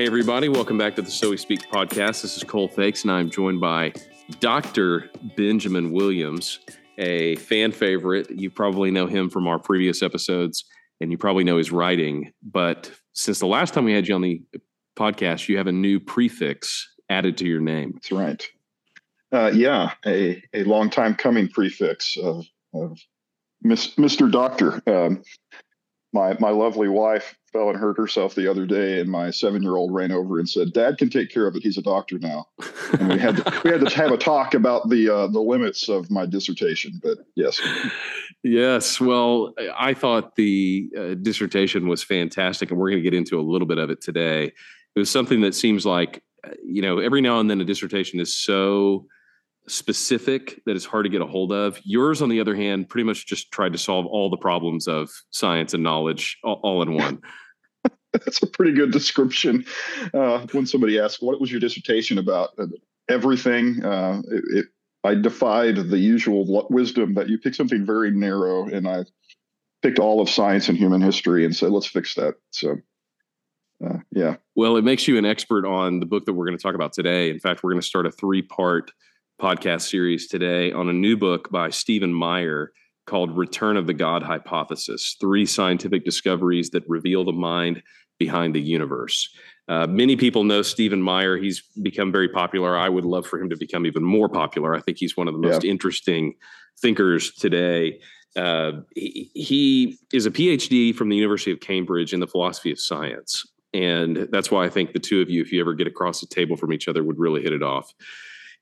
Hey, everybody, welcome back to the So We Speak podcast. This is Cole Feix, and I'm joined by Dr. Benjamin Williams, a fan favorite. You probably know him from our previous episodes, and you probably know his writing. But since the last time we had you on the podcast, you have a new prefix added to your name. That's right. Uh, yeah, a, a long time coming prefix of, of Mr. Doctor. Um, my my lovely wife fell and hurt herself the other day, and my seven year old ran over and said, "Dad can take care of it. He's a doctor now." And we had to, we had to have a talk about the uh, the limits of my dissertation. But yes, yes. Well, I thought the uh, dissertation was fantastic, and we're going to get into a little bit of it today. It was something that seems like uh, you know every now and then a dissertation is so specific that is hard to get a hold of. Yours, on the other hand, pretty much just tried to solve all the problems of science and knowledge all, all in one. That's a pretty good description. Uh, when somebody asks, "What was your dissertation about?" Uh, everything. Uh, it, it, I defied the usual wisdom that you pick something very narrow, and I picked all of science and human history and said, "Let's fix that." So. Uh, yeah. Well, it makes you an expert on the book that we're going to talk about today. In fact, we're going to start a three part podcast series today on a new book by Stephen Meyer called Return of the God Hypothesis Three Scientific Discoveries That Reveal the Mind Behind the Universe. Uh, many people know Stephen Meyer. He's become very popular. I would love for him to become even more popular. I think he's one of the most yeah. interesting thinkers today. Uh, he, he is a PhD from the University of Cambridge in the philosophy of science. And that's why I think the two of you, if you ever get across the table from each other, would really hit it off.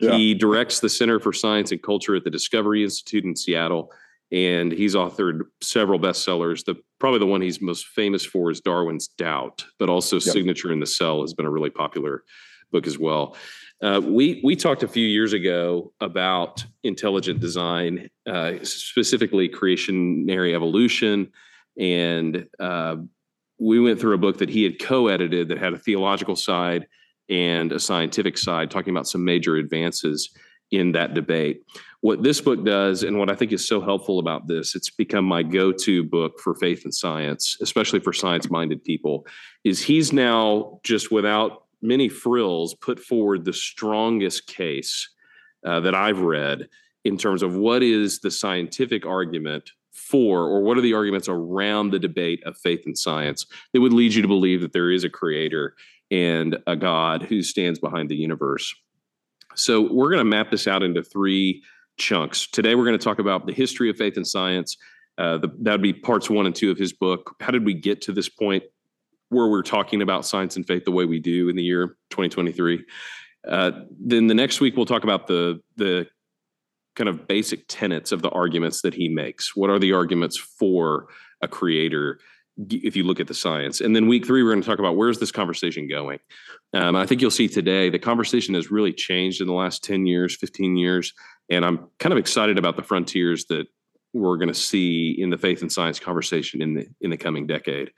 Yeah. He directs the Center for Science and Culture at the Discovery Institute in Seattle, and he's authored several bestsellers. The probably the one he's most famous for is Darwin's Doubt, but also yep. Signature in the Cell has been a really popular book as well. Uh, we we talked a few years ago about intelligent design, uh, specifically creationary evolution, and uh, we went through a book that he had co-edited that had a theological side and a scientific side, talking about some major advances in that debate. What this book does, and what I think is so helpful about this, it's become my go to book for faith and science, especially for science minded people, is he's now just without many frills put forward the strongest case uh, that I've read in terms of what is the scientific argument for, or what are the arguments around the debate of faith and science that would lead you to believe that there is a creator and a God who stands behind the universe. So we're going to map this out into three chunks. Today, we're going to talk about the history of faith and science. Uh, that would be parts one and two of his book. How did we get to this point where we're talking about science and faith the way we do in the year 2023? Uh, then the next week we'll talk about the the kind of basic tenets of the arguments that he makes. What are the arguments for a creator? If you look at the science. And then week three, we're going to talk about where's this conversation going. Um, I think you'll see today the conversation has really changed in the last 10 years, 15 years. And I'm kind of excited about the frontiers that we're going to see in the faith and science conversation in the in the coming decade.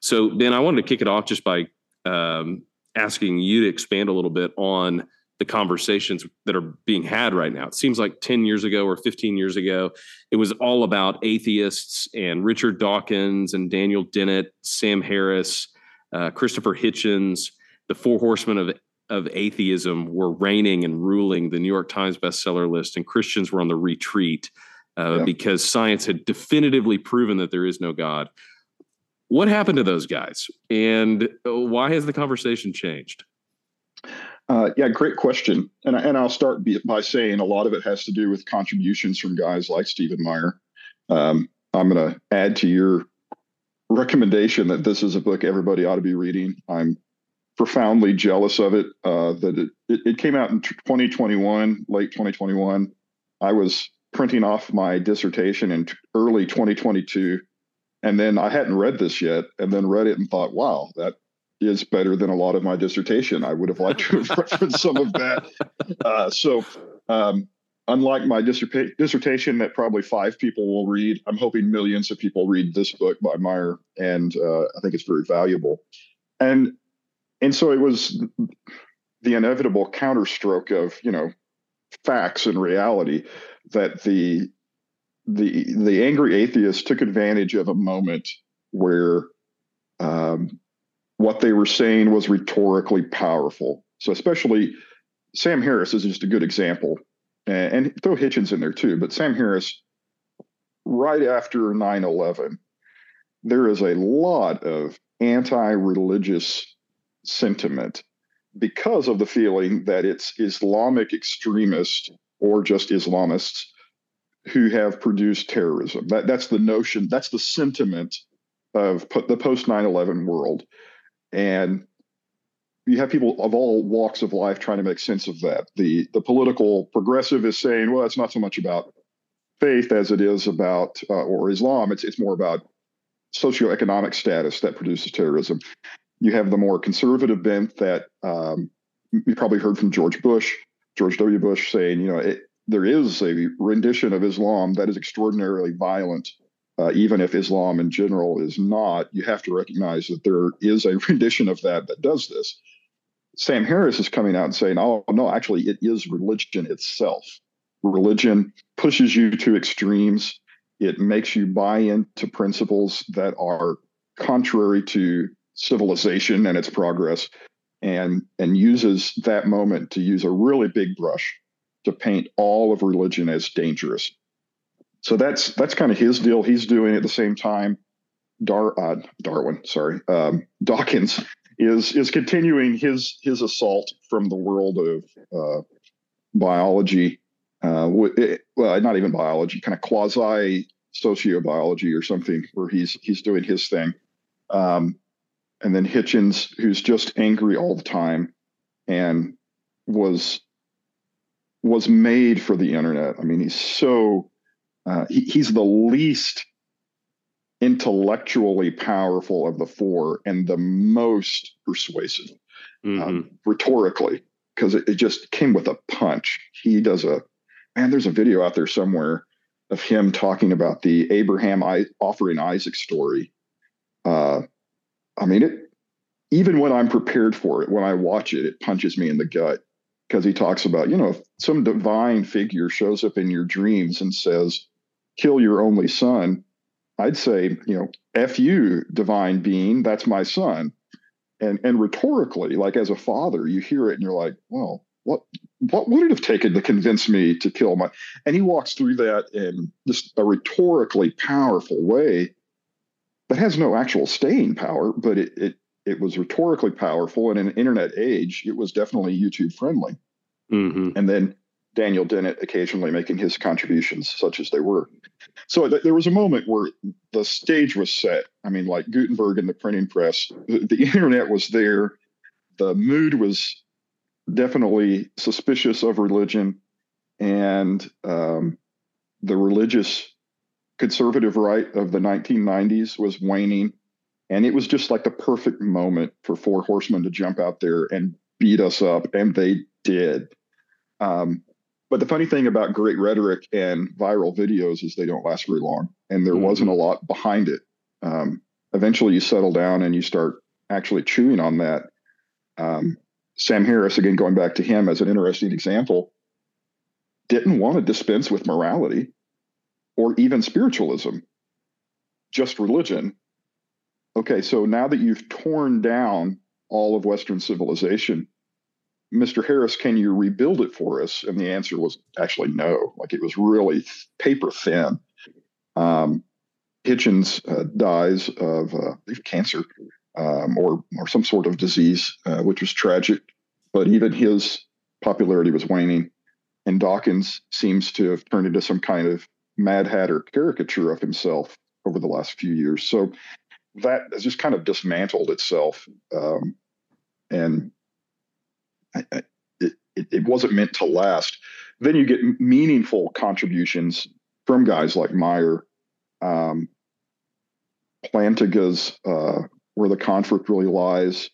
So, Ben, I wanted to kick it off just by um, asking you to expand a little bit on the conversations that are being had right now. It seems like 10 years ago or 15 years ago, it was all about atheists and Richard Dawkins and Daniel Dennett, Sam Harris, uh, Christopher Hitchens, the four horsemen of of atheism were reigning and ruling the New York Times bestseller list, and Christians were on the retreat uh, yeah. because science had definitively proven that there is no God. What happened to those guys, and why has the conversation changed? Uh, yeah, great question. And, and I'll start by saying a lot of it has to do with contributions from guys like Stephen Meyer. Um, I'm going to add to your recommendation that this is a book everybody ought to be reading. I'm profoundly jealous of it. Uh, that it, it, it, came out in 2021, late 2021. I was printing off my dissertation in early 2022. And then I hadn't read this yet, and then read it and thought, wow, that is better than a lot of my dissertation. I would have liked to have referenced some of that. Uh, so, um, unlike my dissertation that probably five people will read, I'm hoping millions of people read this book by Meyer, and uh, I think it's very valuable. And and so it was the inevitable counterstroke of you know facts and reality that the the the angry atheist took advantage of a moment where um, what they were saying was rhetorically powerful. So, especially Sam Harris is just a good example, and, and throw Hitchens in there too. But Sam Harris, right after 9 11, there is a lot of anti religious sentiment because of the feeling that it's Islamic extremists or just Islamists who have produced terrorism. That, that's the notion, that's the sentiment of the post 9 11 world. And you have people of all walks of life trying to make sense of that. The, the political progressive is saying, well, it's not so much about faith as it is about, uh, or Islam, it's, it's more about socioeconomic status that produces terrorism. You have the more conservative bent that um, you probably heard from George Bush, George W. Bush saying, you know, it, there is a rendition of Islam that is extraordinarily violent. Uh, even if Islam in general is not, you have to recognize that there is a rendition of that that does this. Sam Harris is coming out and saying, oh, no, actually, it is religion itself. Religion pushes you to extremes. It makes you buy into principles that are contrary to civilization and its progress and and uses that moment to use a really big brush to paint all of religion as dangerous. So that's that's kind of his deal. He's doing at the same time. Dar, uh, Darwin, sorry, um, Dawkins is is continuing his his assault from the world of uh, biology uh, it, well, not even biology, kind of quasi sociobiology or something, where he's he's doing his thing. Um, and then Hitchens, who's just angry all the time, and was was made for the internet. I mean, he's so uh, he, he's the least intellectually powerful of the four and the most persuasive mm-hmm. um, rhetorically because it, it, just came with a punch. He does a man, there's a video out there somewhere of him talking about the Abraham I, offering Isaac story. Uh, I mean, it even when I'm prepared for it, when I watch it, it punches me in the gut because he talks about, you know, if some divine figure shows up in your dreams and says, kill your only son, I'd say, you know, F you, divine being, that's my son. And and rhetorically, like as a father, you hear it and you're like, well, what what would it have taken to convince me to kill my and he walks through that in just a rhetorically powerful way that has no actual staying power but it it it was rhetorically powerful and in an internet age it was definitely youtube friendly mm-hmm. and then daniel dennett occasionally making his contributions such as they were so th- there was a moment where the stage was set i mean like gutenberg and the printing press the, the internet was there the mood was definitely suspicious of religion, and um, the religious conservative right of the 1990s was waning. And it was just like the perfect moment for Four Horsemen to jump out there and beat us up, and they did. Um, but the funny thing about great rhetoric and viral videos is they don't last very long, and there mm-hmm. wasn't a lot behind it. Um, eventually, you settle down and you start actually chewing on that. Um, Sam Harris, again, going back to him as an interesting example, didn't want to dispense with morality or even spiritualism, just religion. Okay, so now that you've torn down all of Western civilization, Mr. Harris, can you rebuild it for us? And the answer was actually no. Like it was really paper thin. Um, Hitchens uh, dies of uh, cancer um, or or some sort of disease, uh, which was tragic. But even his popularity was waning, and Dawkins seems to have turned into some kind of Mad Hatter caricature of himself over the last few years. So that has just kind of dismantled itself, um, and I, I, it, it wasn't meant to last. Then you get meaningful contributions from guys like Meyer. Um, Plantinga's uh, where the conflict really lies,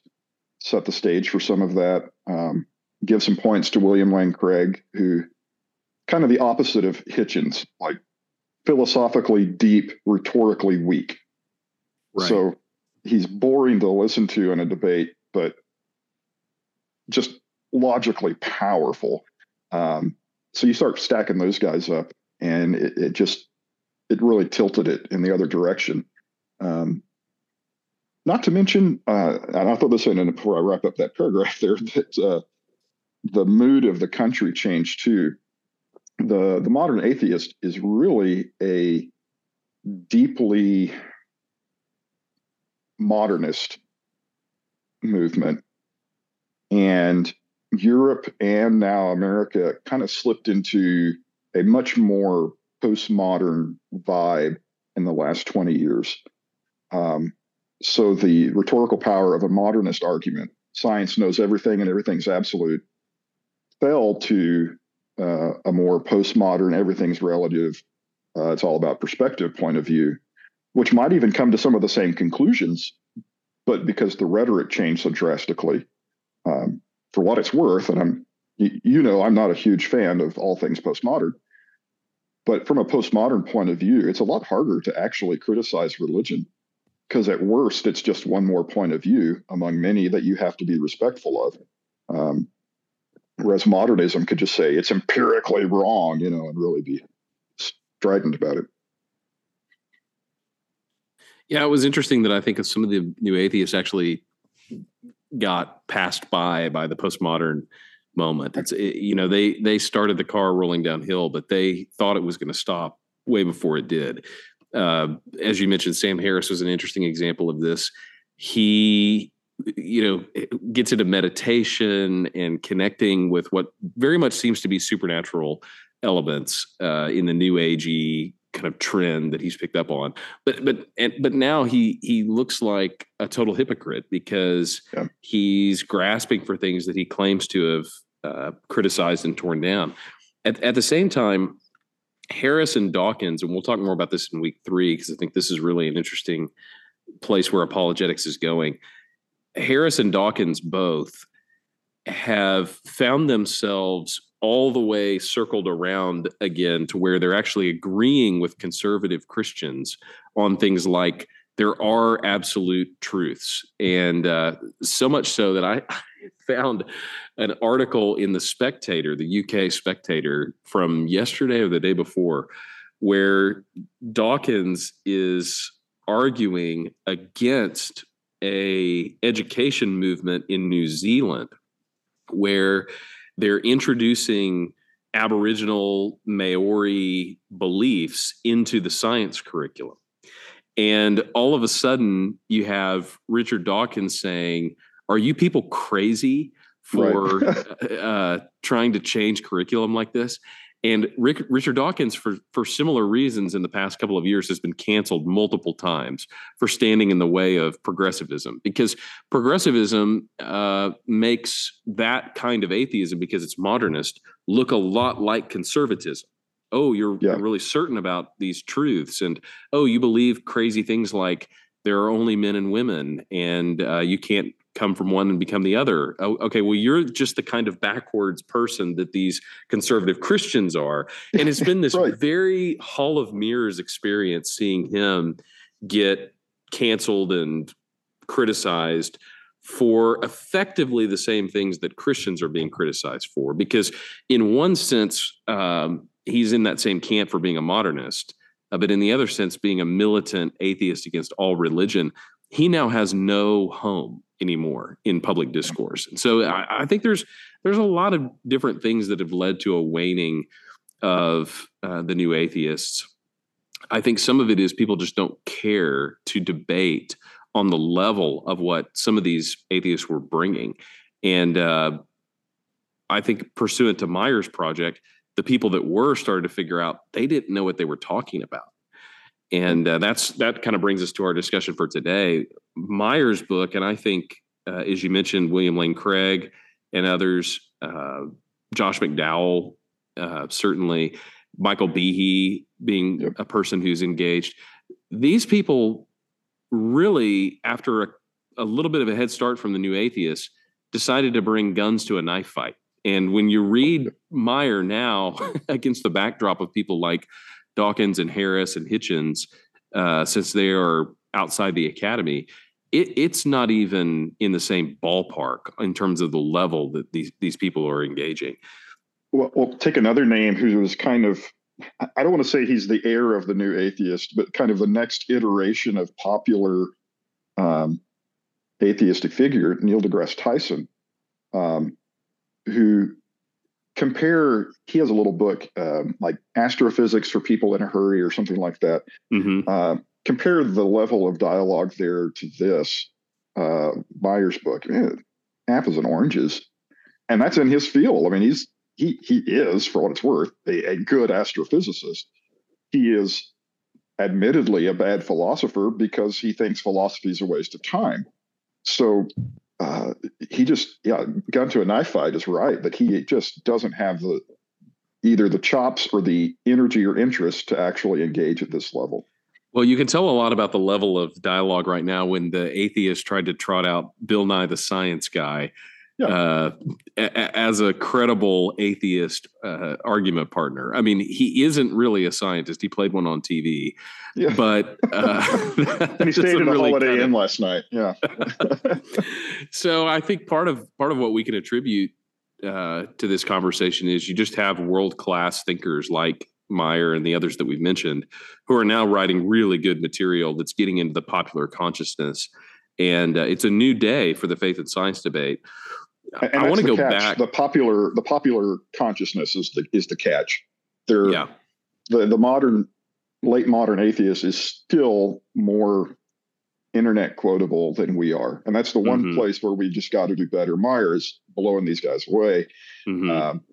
set the stage for some of that. Um, give some points to William Lane Craig, who kind of the opposite of Hitchens, like philosophically deep, rhetorically weak. Right. So he's boring to listen to in a debate, but just logically powerful. Um, so you start stacking those guys up, and it, it, just it really tilted it in the other direction. Um, not to mention, uh, and I'll throw this in before I wrap up that paragraph there, that uh, the mood of the country changed too. The, the modern atheist is really a deeply modernist movement. And Europe and now America kind of slipped into a much more postmodern vibe in the last 20 years. Um, so the rhetorical power of a modernist argument, science knows everything and everything's absolute, fell to uh, a more postmodern, everything's relative, uh, it's all about perspective point of view, which might even come to some of the same conclusions, but because the rhetoric changed so drastically. Um, for what it's worth, and I'm, you, know, I'm not a huge fan of all things postmodern, but from a postmodern point of view, it's a lot harder to actually criticize religion because at worst, it's just one more point of view among many that you have to be respectful of. Um, whereas modernism could just say it's empirically wrong, you know, and really be strident about it. Yeah, it was interesting that I think of some of the new atheists actually got passed by by the postmodern moment. It's it, you know they they started the car rolling downhill, but they thought it was going to stop way before it did. Uh, as you mentioned, Sam Harris was an interesting example of this. He you know gets into meditation and connecting with what very much seems to be supernatural elements uh, in the new agey kind of trend that he's picked up on. But but and but now he he looks like a total hypocrite because yeah. he's grasping for things that he claims to have uh, criticized and torn down. At, at the same time, Harris and Dawkins, and we'll talk more about this in week three because I think this is really an interesting place where apologetics is going. Harris and Dawkins both have found themselves all the way circled around again to where they're actually agreeing with conservative Christians on things like there are absolute truths. And uh, so much so that I found an article in the Spectator, the UK Spectator, from yesterday or the day before, where Dawkins is arguing against a education movement in New Zealand where they're introducing Aboriginal Maori beliefs into the science curriculum. And all of a sudden, you have Richard Dawkins saying, Are you people crazy for right. uh, trying to change curriculum like this? And Rick, Richard Dawkins, for, for similar reasons in the past couple of years, has been canceled multiple times for standing in the way of progressivism because progressivism uh, makes that kind of atheism, because it's modernist, look a lot like conservatism. Oh, you're, yeah. really certain about these truths. And oh, you believe crazy things like there are only men and women and uh, you can't come from one and become the other. Oh, okay, well, you're just the kind of backwards person that these conservative Christians are. And it's been this right. very Hall of Mirrors experience seeing him get canceled and criticized for effectively the same things that Christians are being criticized for. Because, in one sense, um, he's in that same camp for being a modernist. Uh, but in the other sense, being a militant atheist against all religion, he now has no home anymore in public discourse. And so I, I, think there's there's a lot of different things that have led to a waning of uh, the new atheists. I think some of it is people just don't care to debate on the level of what some of these atheists were bringing, and uh, I think pursuant to Meyer's project, the people that were started to figure out they didn't know what they were talking about and uh, that's that kind of brings us to our discussion for today. Meyer's book, and I think, uh, as you mentioned, William Lane Craig and others, uh, Josh McDowell, uh, certainly, Michael Behe being yep. a person who's engaged. These people really, after a, a little bit of a head start from the new atheists, decided to bring guns to a knife fight. And when you read Meyer now against the backdrop of people like Dawkins and Harris and Hitchens, uh, since they are outside the academy, it, it's not even in the same ballpark in terms of the level that these these people are engaging. Well, take another name who was kind of I don't want to say he's the heir of the new atheist, but kind of the next iteration of popular um, atheistic figure, Neil deGrasse Tyson, um, who compare. He has a little book um, like Astrophysics for People in a Hurry or something like that. Mm-hmm. Uh, compare the level of dialogue there to this uh, Meyer's book. Man, apples and oranges, and that's in his field. I mean, he's he he is, for what it's worth, a, a good astrophysicist. He is admittedly a bad philosopher because he thinks philosophy is a waste of time. So uh, he just yeah got to a knife fight is right but he just doesn't have the either the chops or the energy or interest to actually engage at this level. Well, you can tell a lot about the level of dialogue right now when the atheist tried to trot out Bill Nye the Science Guy yeah. uh, a- as a credible atheist uh, argument partner. I mean, he isn't really a scientist. He played one on TV, yeah. but uh, he stayed in a really Holiday Inn last night. Yeah. so I think part of part of what we can attribute uh, to this conversation is you just have world class thinkers like Meyer and the others that we've mentioned who are now writing really good material that's getting into the popular consciousness. And uh, it's a new day for the faith and science debate. And I want to go catch. back. The popular the popular consciousness is the is the catch. There, yeah. The the modern late modern atheist is still more internet quotable than we are, and that's the one mm-hmm. place where we just got to do better. Meyer is blowing these guys away, mm-hmm. um,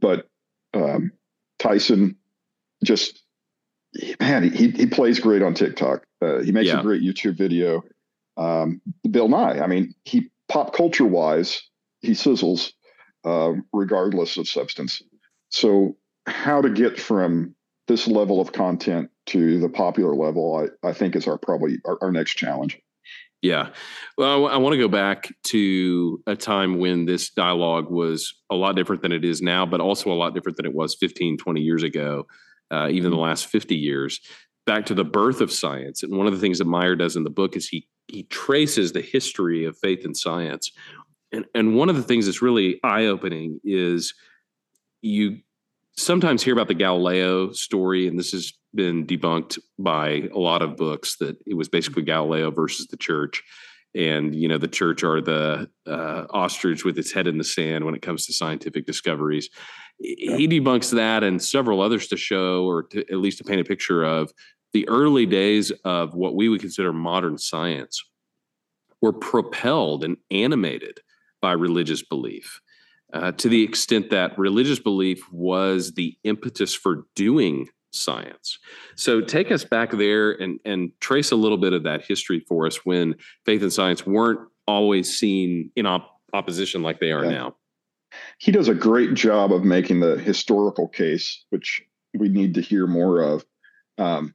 but um, Tyson just man, he he plays great on TikTok. Uh, he makes yeah. a great YouTube video. Um, Bill Nye, I mean, he pop culture wise, he sizzles uh, regardless of substance. So, how to get from this level of content to the popular level, I, I think, is our probably our, our next challenge. Yeah. Well, I want to go back to a time when this dialogue was a lot different than it is now, but also a lot different than it was 15, 20 years ago, uh, even the last 50 years. Back to the birth of science. And one of the things that Meyer does in the book is he he traces the history of faith and science and and one of the things that's really eye opening is you sometimes hear about the Galileo story, and this has been debunked by a lot of books that it was basically Galileo versus the church. And you know the church are the uh, ostrich with its head in the sand when it comes to scientific discoveries. He debunks that and several others to show, or to, at least to paint a picture of the early days of what we would consider modern science were propelled and animated by religious belief. Uh, to the extent that religious belief was the impetus for doing science. So take us back there and, and trace a little bit of that history for us when faith and science weren't always seen in op- opposition like they are yeah. now. He does a great job of making the historical case, which we need to hear more of. Um,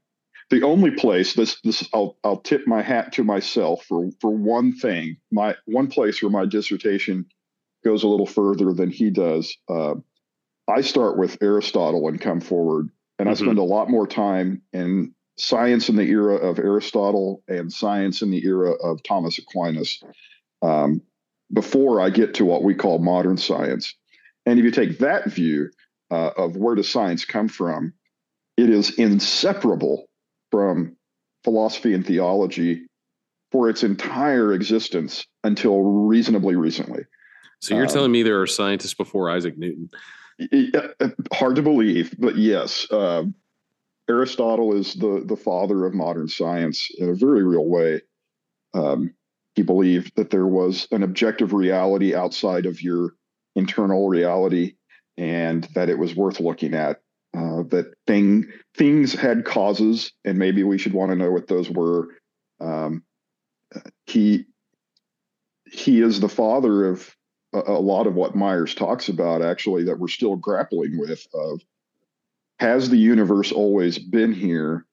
the only place this this I'll I'll tip my hat to myself for for one thing. My one place where my dissertation goes a little further than he does. Uh, I start with Aristotle and come forward, and mm-hmm. I spend a lot more time in science in the era of Aristotle and science in the era of Thomas Aquinas um, before I get to what we call modern science. And if you take that view uh, of where does science come from, it is inseparable from philosophy and theology for its entire existence until reasonably recently. So you're um, telling me there are scientists before Isaac Newton? Uh, hard to believe, but yes, uh, Aristotle is the the father of modern science in a very real way. Um, he believed that there was an objective reality outside of your internal reality, and that it was worth looking at uh, that thing things had causes, and maybe we should want to know what those were. Um, he he is the father of a, a, lot of what Myers talks about, actually, that we're still grappling with. Of has the universe always been here?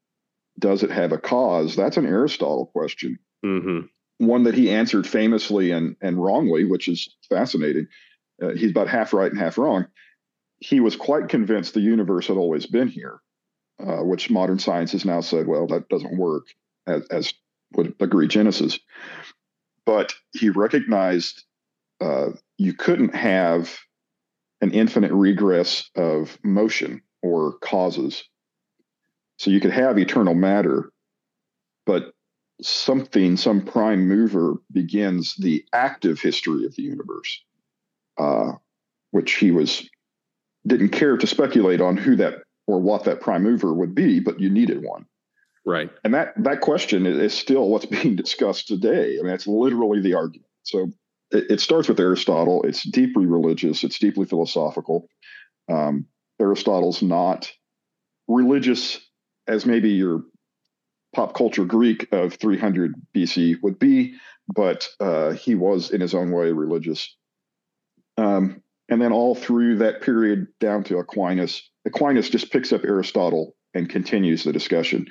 Does it have a cause? That's an Aristotle question. Mm-hmm. One that he answered famously and and wrongly, which is fascinating. Uh, he's about half right and half wrong he was quite convinced the universe had always been here, uh, which modern science has now said, well, that doesn't work, as, as would agree Genesis. But he recognized uh, you couldn't have an infinite regress of motion or causes. So you could have eternal matter, but something, some prime mover begins the active history of the universe, uh, which he was didn't care to speculate on who that or what that prime mover would be, but you needed one. Right. And that that question is still what's being discussed today. I mean, that's literally the argument. So it, it starts with Aristotle. It's deeply religious. It's deeply philosophical. Um, Aristotle's not religious as maybe your pop culture Greek of 300 BC would be, but uh, he was in his own way religious. Um, and then all through that period down to Aquinas, Aquinas just picks up Aristotle and continues the discussion.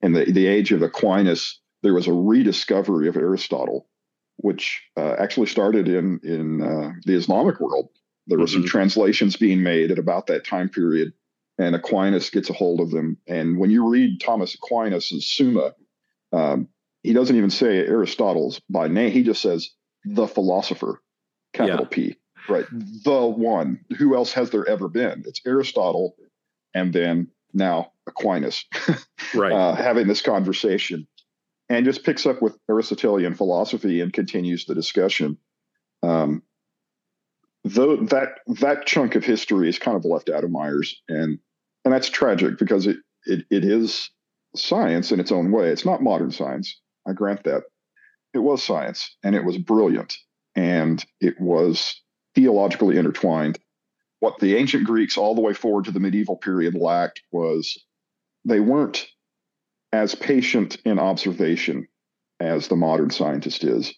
In the, the age of Aquinas, there was a rediscovery of Aristotle, which uh, actually started in, in uh, the Islamic world. There were mm-hmm. some translations being made at about that time period, and Aquinas gets a hold of them. And when you read Thomas Aquinas' Summa, um, he doesn't even say Aristotle's by name. He just says the philosopher, capital yeah. P right. The one. Who else has there ever been? It's aristotle and then now aquinas. Right. Uh, having this conversation. And just picks up with aristotelian philosophy and continues the discussion. Um, though that that chunk of history is kind of left out of Meyer's. And and that's tragic because it it, it is science in its own way. It's not modern science. I grant that. It was science and it was brilliant. And it was theologically intertwined. What the ancient Greeks, all the way forward to the medieval period, lacked was they weren't as patient in observation as the modern scientist is.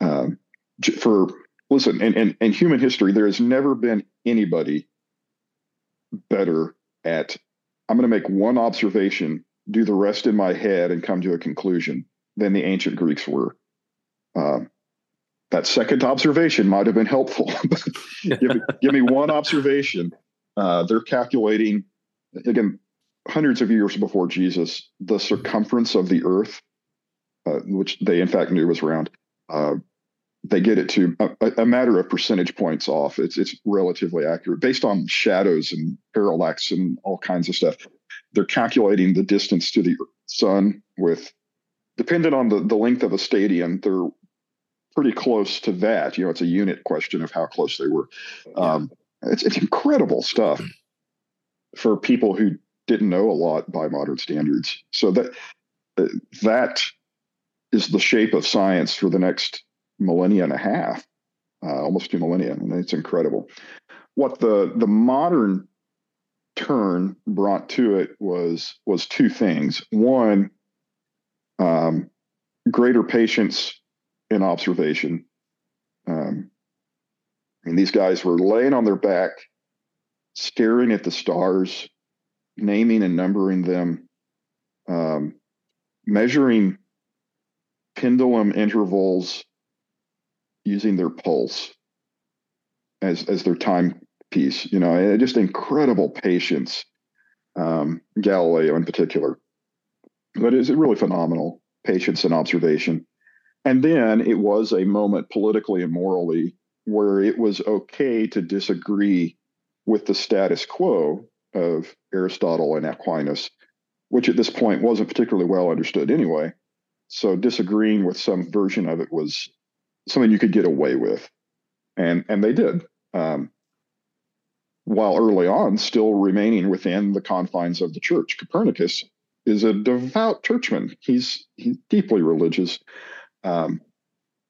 Um, for listen, in, in, in human history, there has never been anybody better at. I'm going to make one observation, do the rest in my head, and come to a conclusion than the ancient Greeks were. Um, that second observation might have been helpful. give, me, give, me, one observation. Uh, they're calculating, again, hundreds of years before Jesus, the circumference of the earth, uh, which they in fact knew was round. Uh, they get it to a, a, matter of percentage points off. It's it's relatively accurate based on shadows and parallax and all kinds of stuff. They're calculating the distance to the sun with, dependent on the, the length of a stadium, they're pretty close to that. You know, it's a unit question of how close they were. Um, it's it's incredible stuff for people who didn't know a lot by modern standards. So that uh, that is the shape of science for the next millennia and a half, uh, almost two millennia, and it's incredible. What the the modern turn brought to it was was two things. One, um, greater patience in observation. Um, and these guys were laying on their back, staring at the stars, naming and numbering them, um, measuring pendulum intervals using their pulse as as their timepiece. You know, just incredible patience. Um, Galileo in particular, but it's really phenomenal patience and observation. And then it was a moment politically and morally where it was okay to disagree with the status quo of Aristotle and Aquinas, which at this point wasn't particularly well understood anyway. So disagreeing with some version of it was something you could get away with, and and they did. Um, while early on, still remaining within the confines of the church, Copernicus is a devout churchman. He's he's deeply religious. Um,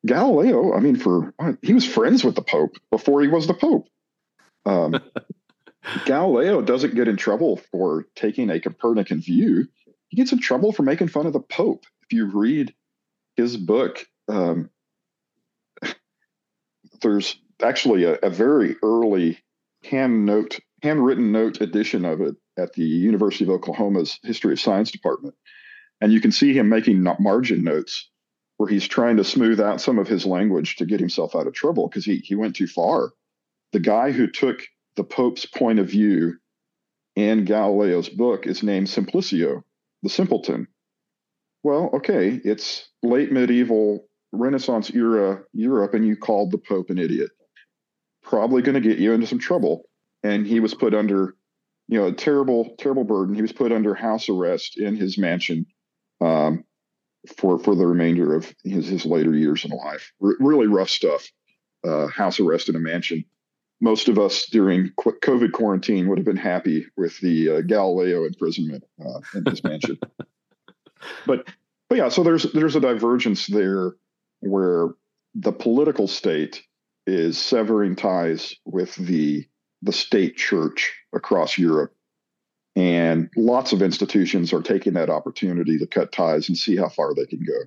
Galileo, I mean, for he was friends with the Pope before he was the Pope. Um, Galileo doesn't get in trouble for taking a Copernican view. He gets in trouble for making fun of the Pope. If you read his book, um, there's actually a, a, very early hand note, handwritten note edition of it at the University of Oklahoma's History of Science department, and you can see him making margin notes where he's trying to smooth out some of his language to get himself out of trouble because he, he went too far. The guy who took the Pope's point of view in Galileo's book is named Simplicio, the simpleton. Well, okay, it's late medieval Renaissance era Europe, and you called the Pope an idiot. Probably going to get you into some trouble. And he was put under, you know, a terrible, terrible burden. He was put under house arrest in his mansion. Um, for for the remainder of his his later years in life. R- really rough stuff. Uh, house arrest in a mansion. Most of us during COVID quarantine would have been happy with the uh, Galileo imprisonment uh, in his mansion. but but yeah, so there's there's a divergence there where the political state is severing ties with the the state church across Europe. And lots of institutions are taking that opportunity to cut ties and see how far they can go.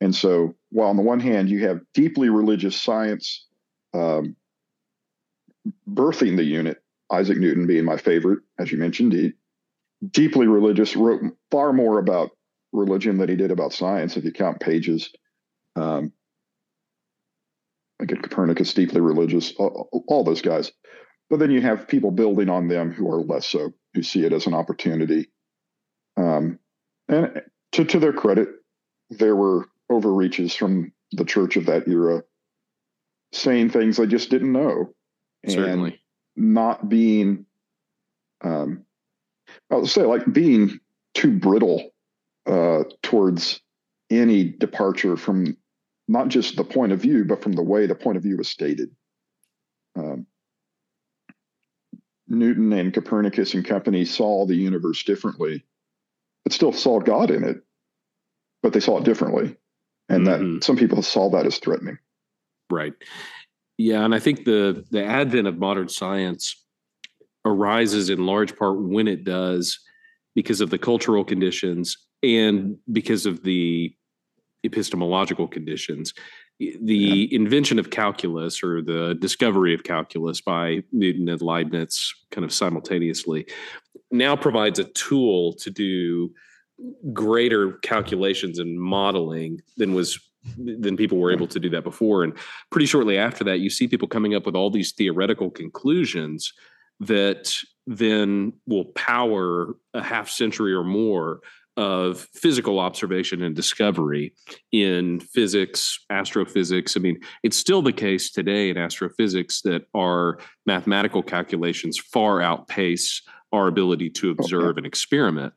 And so, while on the one hand, you have deeply religious science um, birthing the unit, Isaac Newton being my favorite, as you mentioned, he deeply religious, wrote far more about religion than he did about science, if you count pages. Um, again, Copernicus, deeply religious, all, all, those guys. But then you have people building on them who are less so, who see it as an opportunity. Um, and to, to their credit, there were overreaches from the church of that era saying things they just didn't know. And Certainly. not being, um, I'll say, like being too brittle uh, towards any departure from not just the point of view, but from the way the point of view was stated. Um, Newton and Copernicus and company saw the universe differently, but still saw God in it, but they saw it differently. And mm-hmm. that some people saw that as threatening. Right. Yeah. And I think the the advent of modern science arises in large part when it does because of the cultural conditions and because of the epistemological conditions. The yeah. invention of calculus or the discovery of calculus by Newton and Leibniz kind of simultaneously now provides a tool to do greater calculations and modeling than was than people were able to do that before and pretty shortly after that you see people coming up with all these theoretical conclusions that then will power a half century or more of physical observation and discovery in physics, astrophysics. I mean, it's still the case today in astrophysics that our mathematical calculations far outpace our ability to observe okay. and experiment.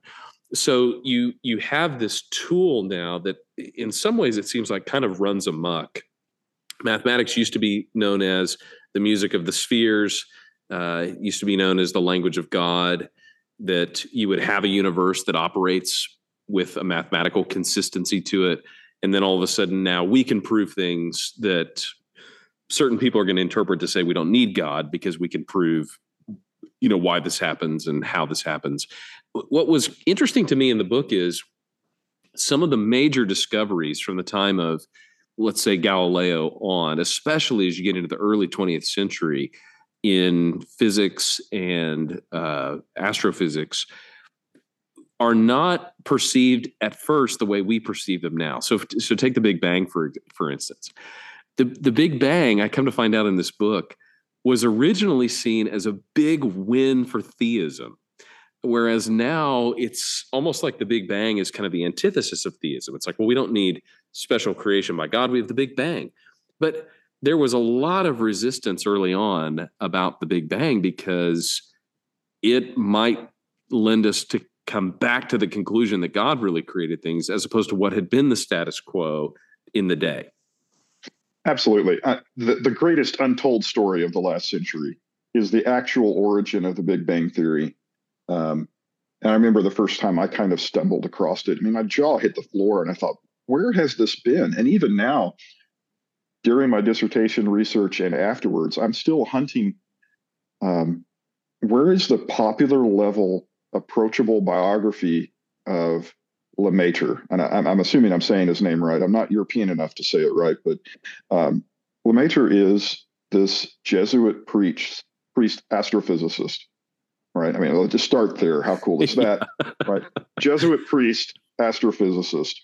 So you you have this tool now that in some ways it seems like kind of runs amok. Mathematics used to be known as the music of the spheres, uh, used to be known as the language of God that you would have a universe that operates with a mathematical consistency to it. And then all of a sudden now we can prove things that certain people are going to interpret to say we don't need god because we can prove you know why this happens and how this happens. What was interesting to me in the book is some of the major discoveries from the time of let's say galileo on especially as you get into the early 20th century in physics and uh, astrophysics are not perceived at first the way we perceive them now. So, so take the Big Bang for for instance. The the Big Bang, I come to find out in this book, was originally seen as a big win for theism, whereas now it's almost like the Big Bang is kind of the antithesis of theism. It's like, well, we don't need special creation by God; we have the Big Bang, but there was a lot of resistance early on about the Big Bang because it might lend us to come back to the conclusion that God really created things as opposed to what had been the status quo in the day. Absolutely. Uh, the, the greatest untold story of the last century is the actual origin of the Big Bang Theory. Um, and I remember the first time I kind of stumbled across it. I mean, my jaw hit the floor and I thought, where has this been? And even now, during my dissertation research and afterwards, I'm still hunting. Um, where is the popular level, approachable biography of Lemaitre? And I, am assuming I'm saying his name right. I'm not European enough to say it right, but um, Lemaitre is this Jesuit priest, priest astrophysicist, right? I mean, let's just start there. How cool is that, right? Jesuit priest astrophysicist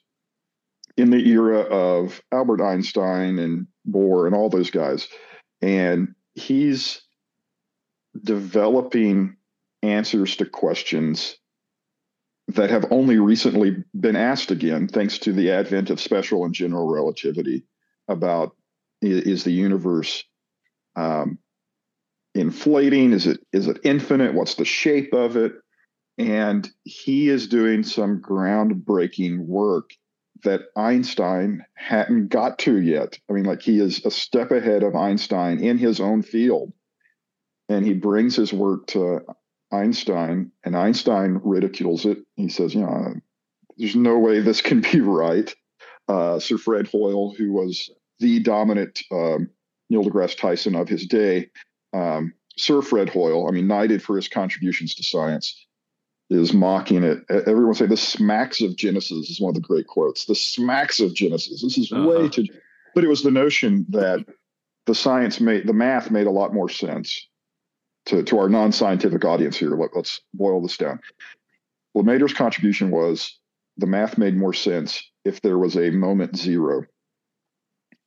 in the era of Albert Einstein and Bohr and all those guys. And he's developing answers to questions that have only recently been asked again, thanks to the advent of special and general relativity about is the universe um, inflating? Is it is it infinite? What's the shape of it? And he is doing some groundbreaking work that Einstein hadn't got to yet. I mean, like he is a step ahead of Einstein in his own field. And he brings his work to Einstein, and Einstein ridicules it. He says, you know, there's no way this can be right. Uh, Sir Fred Hoyle, who was the dominant um, Neil deGrasse Tyson of his day, um, Sir Fred Hoyle, I mean, knighted for his contributions to science, is mocking it. Everyone say the smacks of Genesis is one of the great quotes. The smacks of Genesis. This is uh-huh. way too. But it was the notion that the science made the math made a lot more sense to to our non-scientific audience here. Let, us boil this down. Lemaitre's contribution was the math made more sense if there was a moment zero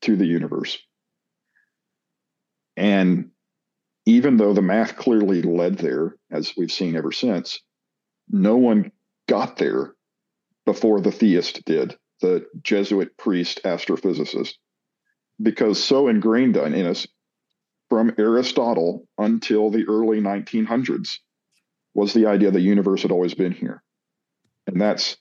to the universe. And even though the math clearly led there, as we've seen ever since, no one got there before the theist did, the Jesuit priest astrophysicist, because so ingrained in us from Aristotle until the early 1900s was the idea the universe had always been here. And that's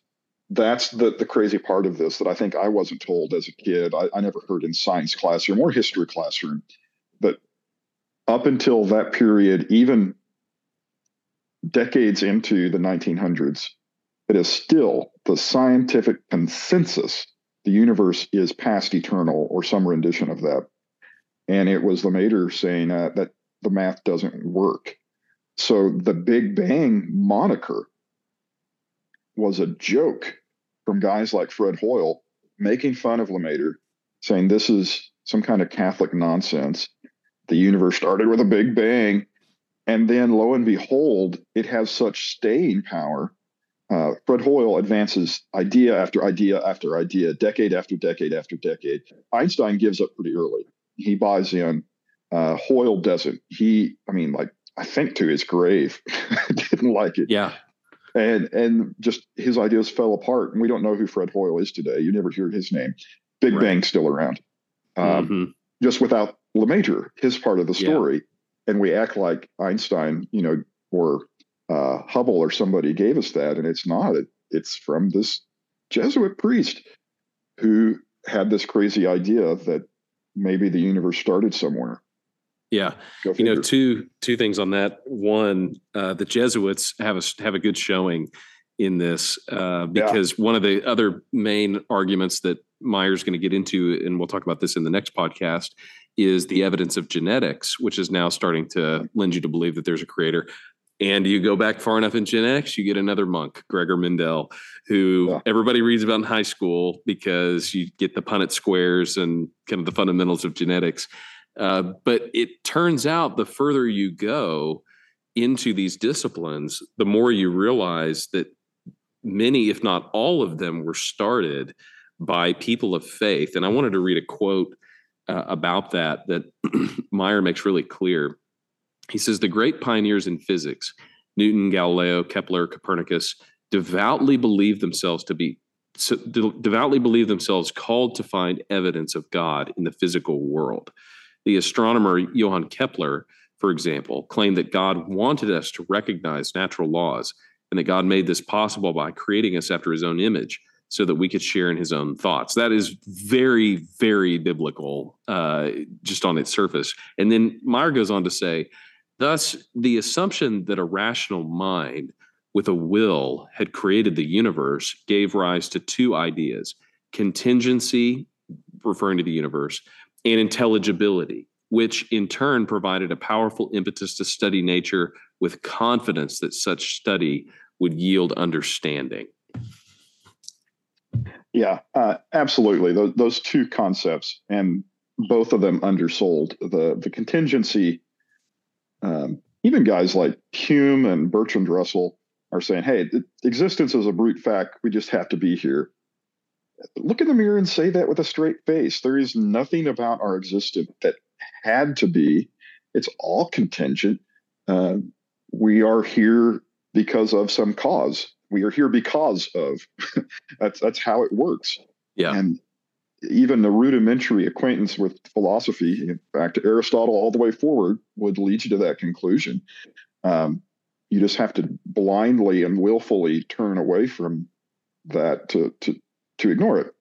that's the, the crazy part of this that I think I wasn't told as a kid. I, I never heard in science classroom or history classroom. But up until that period, even decades into the 1900s, it is still the scientific consensus the universe is past eternal or some rendition of that. And it was Lemaitre saying uh, that the math doesn't work. So the Big Bang moniker was a joke from guys like Fred Hoyle making fun of Lemaitre, saying this is some kind of Catholic nonsense. The universe started with a Big Bang and then lo and behold, it has such staying power. Uh, Fred Hoyle advances idea after idea after idea, decade after decade after decade. Einstein gives up pretty early. He buys in. Uh, Hoyle doesn't. He, I mean, like I think to his grave, didn't like it. Yeah. And and just his ideas fell apart. And we don't know who Fred Hoyle is today. You never hear his name. Big right. Bang still around. Um, mm-hmm. Just without Lemaitre, his part of the story and we act like Einstein, you know, or uh, Hubble or somebody gave us that, and it's not. It, it's from this Jesuit priest who had this crazy idea that maybe the universe started somewhere. Yeah, you know, two two things on that. One, uh, the Jesuits have a have a good showing in this uh, because yeah. one of the other main arguments that Meyer's going to get into, and we'll talk about this in the next podcast, is the evidence of genetics, which is now starting to lend you to believe that there's a creator. And you go back far enough in genetics, you get another monk, Gregor Mendel, who yeah. everybody reads about in high school because you get the Punnett squares and kind of the fundamentals of genetics. Uh, but it turns out the further you go into these disciplines, the more you realize that many, if not all of them, were started by people of faith. And I wanted to read a quote uh, about that that Meyer makes really clear. He says the great pioneers in physics, Newton, Galileo, Kepler, Copernicus, devoutly believed themselves to be so de- devoutly believed themselves called to find evidence of God in the physical world. The astronomer Johann Kepler, for example, claimed that God wanted us to recognize natural laws and that God made this possible by creating us after his own image so that we could share in his own thoughts. That is very, very biblical, uh, just on its surface. And then Meyer goes on to say, thus, the assumption that a rational mind with a will had created the universe gave rise to two ideas contingency, referring to the universe, and intelligibility, which in turn provided a powerful impetus to study nature with confidence that such study would yield understanding. Yeah, uh, absolutely. Those, those two concepts, and both of them undersold. The the contingency, um, even guys like Hume and Bertrand Russell are saying, "Hey, existence is a brute fact. We just have to be here." Look in the mirror and say that with a straight face. There is nothing about our existence that had to be. It's all contingent. Uh, we are here because of some cause we are here because of that's that's how it works yeah and even the rudimentary acquaintance with philosophy in fact aristotle all the way forward would lead you to that conclusion um, you just have to blindly and willfully turn away from that to to to ignore it.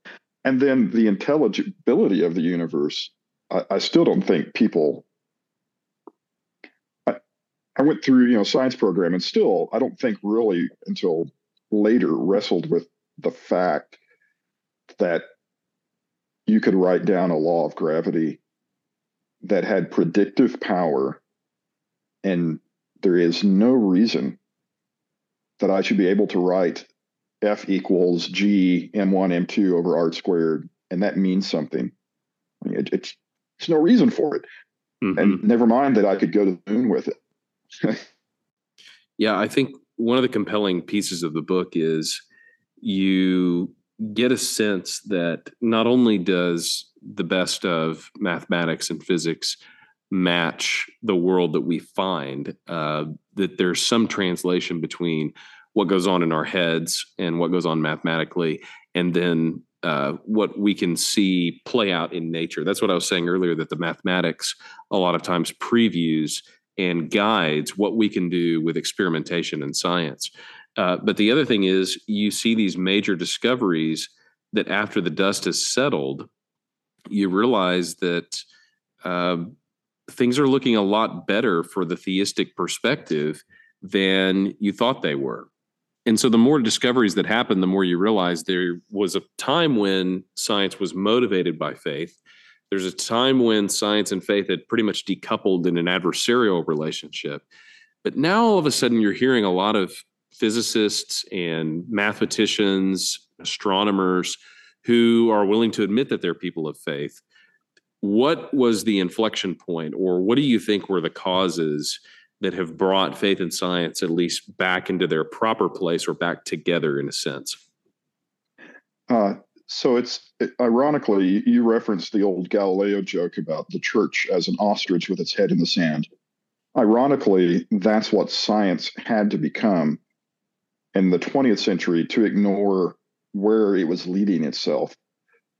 And then the intelligibility of the universe, I, I still don't think people. I, I went through, you know, science program, and still, I don't think really until later wrestled with the fact that you could write down a law of gravity that had predictive power, and there is no reason that I should be able to write F equals G M1 M2 over R squared, and that means something. I mean, it, it's there's no reason for it, mm-hmm. and never mind that I could go to the moon with it. yeah, I think one of the compelling pieces of the book is you get a sense that not only does the best of mathematics and physics match the world that we find, uh, that there's some translation between what goes on in our heads and what goes on mathematically, and then uh, what we can see play out in nature. That's what I was saying earlier that the mathematics a lot of times previews and guides what we can do with experimentation and science. Uh, but the other thing is, you see these major discoveries that after the dust has settled, you realize that uh, things are looking a lot better for the theistic perspective than you thought they were. And so, the more discoveries that happen, the more you realize there was a time when science was motivated by faith. There's a time when science and faith had pretty much decoupled in an adversarial relationship. But now all of a sudden, you're hearing a lot of physicists and mathematicians, astronomers who are willing to admit that they're people of faith. What was the inflection point, or what do you think were the causes that have brought faith and science at least back into their proper place or back together in a sense? Uh, so it's it, ironically, you referenced the old Galileo joke about the church as an ostrich with its head in the sand. Ironically, that's what science had to become in the 20th century to ignore where it was leading itself.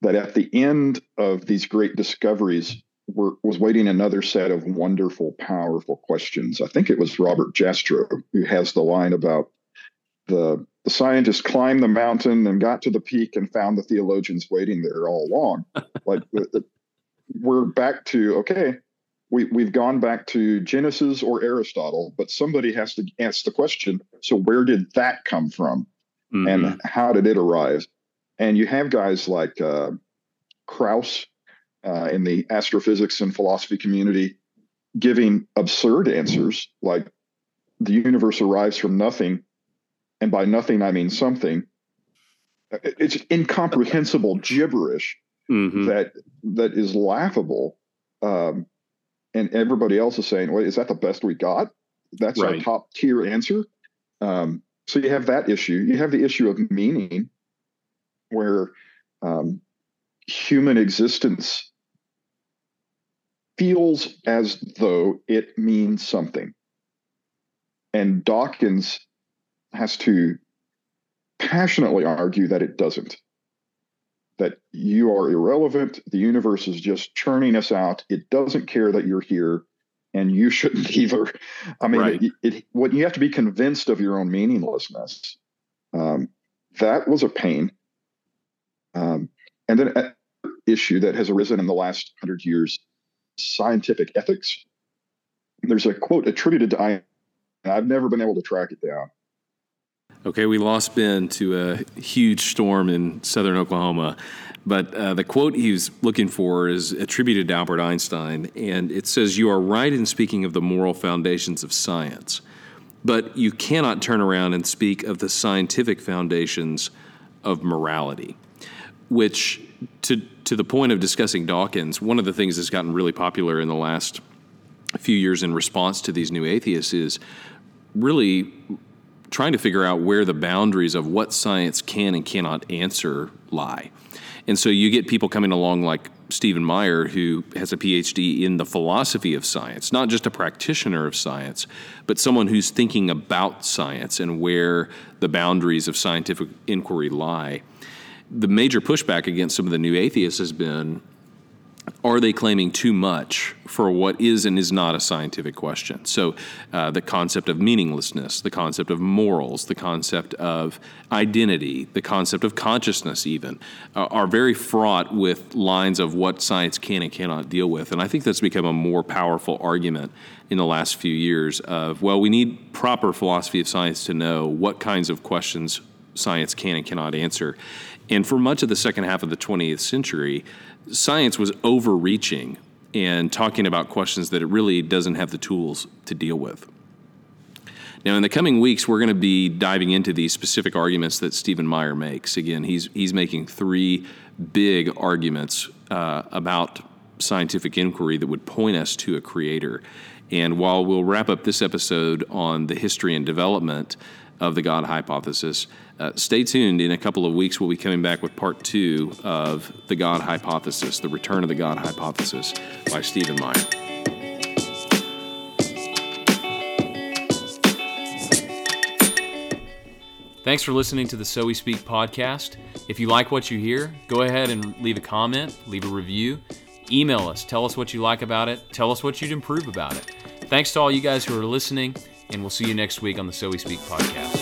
That at the end of these great discoveries were, was waiting another set of wonderful, powerful questions. I think it was Robert Jastrow who has the line about the, the scientists climbed the mountain and got to the peak and found the theologians waiting there all along. like we're back to okay, we, we've gone back to Genesis or Aristotle, but somebody has to ask the question so, where did that come from? Mm-hmm. And how did it arise? And you have guys like uh, Krauss uh, in the astrophysics and philosophy community giving absurd answers like the universe arrives from nothing. And by nothing, I mean something. It's incomprehensible gibberish mm-hmm. that that is laughable. Um, and everybody else is saying, "Wait, is that the best we got? That's right. our top tier answer." Um, so you have that issue. You have the issue of meaning, where um, human existence feels as though it means something, and Dawkins has to passionately argue that it doesn't that you are irrelevant. The universe is just churning us out. It doesn't care that you're here, and you shouldn't either. I mean, right. it, it, what you have to be convinced of your own meaninglessness. Um, that was a pain. Um, and then an issue that has arisen in the last hundred years: scientific ethics. There's a quote attributed to Einstein. I've never been able to track it down. Okay, we lost Ben to a huge storm in southern Oklahoma. But uh, the quote he's looking for is attributed to Albert Einstein, and it says, You are right in speaking of the moral foundations of science, but you cannot turn around and speak of the scientific foundations of morality. Which, to, to the point of discussing Dawkins, one of the things that's gotten really popular in the last few years in response to these new atheists is really trying to figure out where the boundaries of what science can and cannot answer lie. And so you get people coming along like Stephen Meyer, who has a PhD in the philosophy of science, not just a practitioner of science, but someone who's thinking about science and where the boundaries of scientific inquiry lie. The major pushback against some of the new atheists has been are they claiming too much for what is and is not a scientific question? So, uh, the concept of meaninglessness, the concept of morals, the concept of identity, the concept of consciousness, even, uh, are very fraught with lines of what science can and cannot deal with. And I think that's become a more powerful argument in the last few years of, well, we need proper philosophy of science to know what kinds of questions science can and cannot answer. And for much of the second half of the 20th century, science was overreaching and talking about questions that it really doesn't have the tools to deal with. Now, in the coming weeks, we're going to be diving into these specific arguments that Stephen Meyer makes. Again, he's he's making three big arguments uh, about scientific inquiry that would point us to a creator. And while we'll wrap up this episode on the history and development of the God hypothesis. Uh, stay tuned. In a couple of weeks, we'll be coming back with part two of the God hypothesis, the return of the God hypothesis by Stephen Meyer. Thanks for listening to the So We Speak podcast. If you like what you hear, go ahead and leave a comment, leave a review, email us, tell us what you like about it, tell us what you'd improve about it. Thanks to all you guys who are listening, and we'll see you next week on the So We Speak podcast.